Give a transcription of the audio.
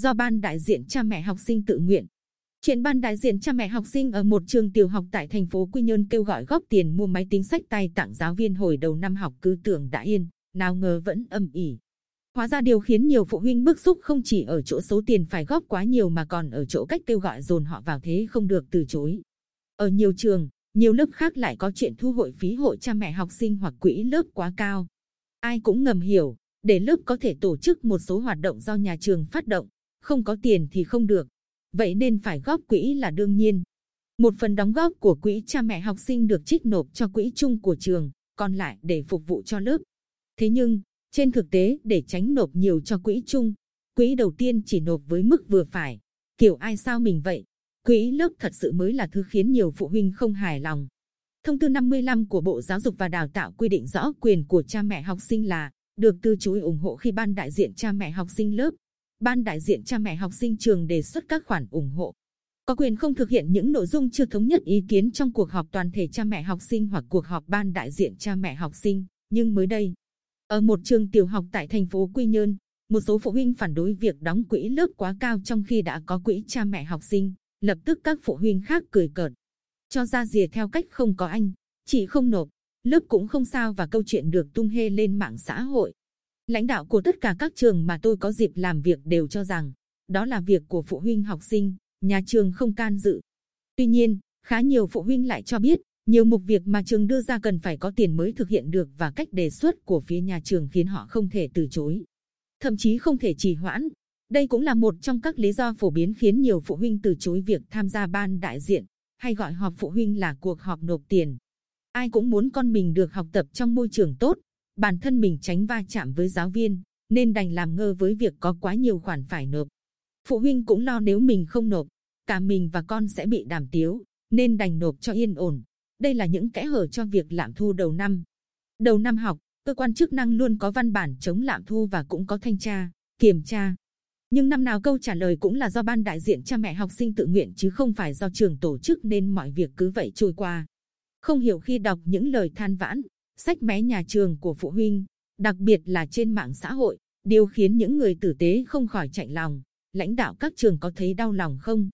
do ban đại diện cha mẹ học sinh tự nguyện. Chuyện ban đại diện cha mẹ học sinh ở một trường tiểu học tại thành phố Quy Nhơn kêu gọi góp tiền mua máy tính sách tay tặng giáo viên hồi đầu năm học cứ tưởng đã yên, nào ngờ vẫn âm ỉ. Hóa ra điều khiến nhiều phụ huynh bức xúc không chỉ ở chỗ số tiền phải góp quá nhiều mà còn ở chỗ cách kêu gọi dồn họ vào thế không được từ chối. Ở nhiều trường, nhiều lớp khác lại có chuyện thu hội phí hội cha mẹ học sinh hoặc quỹ lớp quá cao. Ai cũng ngầm hiểu, để lớp có thể tổ chức một số hoạt động do nhà trường phát động, không có tiền thì không được. Vậy nên phải góp quỹ là đương nhiên. Một phần đóng góp của quỹ cha mẹ học sinh được trích nộp cho quỹ chung của trường, còn lại để phục vụ cho lớp. Thế nhưng, trên thực tế để tránh nộp nhiều cho quỹ chung, quỹ đầu tiên chỉ nộp với mức vừa phải. Kiểu ai sao mình vậy? Quỹ lớp thật sự mới là thứ khiến nhiều phụ huynh không hài lòng. Thông tư 55 của Bộ Giáo dục và Đào tạo quy định rõ quyền của cha mẹ học sinh là được từ chối ủng hộ khi ban đại diện cha mẹ học sinh lớp, ban đại diện cha mẹ học sinh trường đề xuất các khoản ủng hộ. Có quyền không thực hiện những nội dung chưa thống nhất ý kiến trong cuộc họp toàn thể cha mẹ học sinh hoặc cuộc họp ban đại diện cha mẹ học sinh. Nhưng mới đây, ở một trường tiểu học tại thành phố Quy Nhơn, một số phụ huynh phản đối việc đóng quỹ lớp quá cao trong khi đã có quỹ cha mẹ học sinh. Lập tức các phụ huynh khác cười cợt, cho ra rìa theo cách không có anh, chị không nộp, lớp cũng không sao và câu chuyện được tung hê lên mạng xã hội. Lãnh đạo của tất cả các trường mà tôi có dịp làm việc đều cho rằng, đó là việc của phụ huynh học sinh, nhà trường không can dự. Tuy nhiên, khá nhiều phụ huynh lại cho biết, nhiều mục việc mà trường đưa ra cần phải có tiền mới thực hiện được và cách đề xuất của phía nhà trường khiến họ không thể từ chối. Thậm chí không thể trì hoãn. Đây cũng là một trong các lý do phổ biến khiến nhiều phụ huynh từ chối việc tham gia ban đại diện, hay gọi họp phụ huynh là cuộc họp nộp tiền. Ai cũng muốn con mình được học tập trong môi trường tốt, bản thân mình tránh va chạm với giáo viên, nên đành làm ngơ với việc có quá nhiều khoản phải nộp. Phụ huynh cũng lo nếu mình không nộp, cả mình và con sẽ bị đàm tiếu, nên đành nộp cho yên ổn. Đây là những kẽ hở cho việc lạm thu đầu năm. Đầu năm học, cơ quan chức năng luôn có văn bản chống lạm thu và cũng có thanh tra, kiểm tra. Nhưng năm nào câu trả lời cũng là do ban đại diện cha mẹ học sinh tự nguyện chứ không phải do trường tổ chức nên mọi việc cứ vậy trôi qua. Không hiểu khi đọc những lời than vãn, sách mé nhà trường của phụ huynh, đặc biệt là trên mạng xã hội, điều khiến những người tử tế không khỏi chạy lòng. Lãnh đạo các trường có thấy đau lòng không?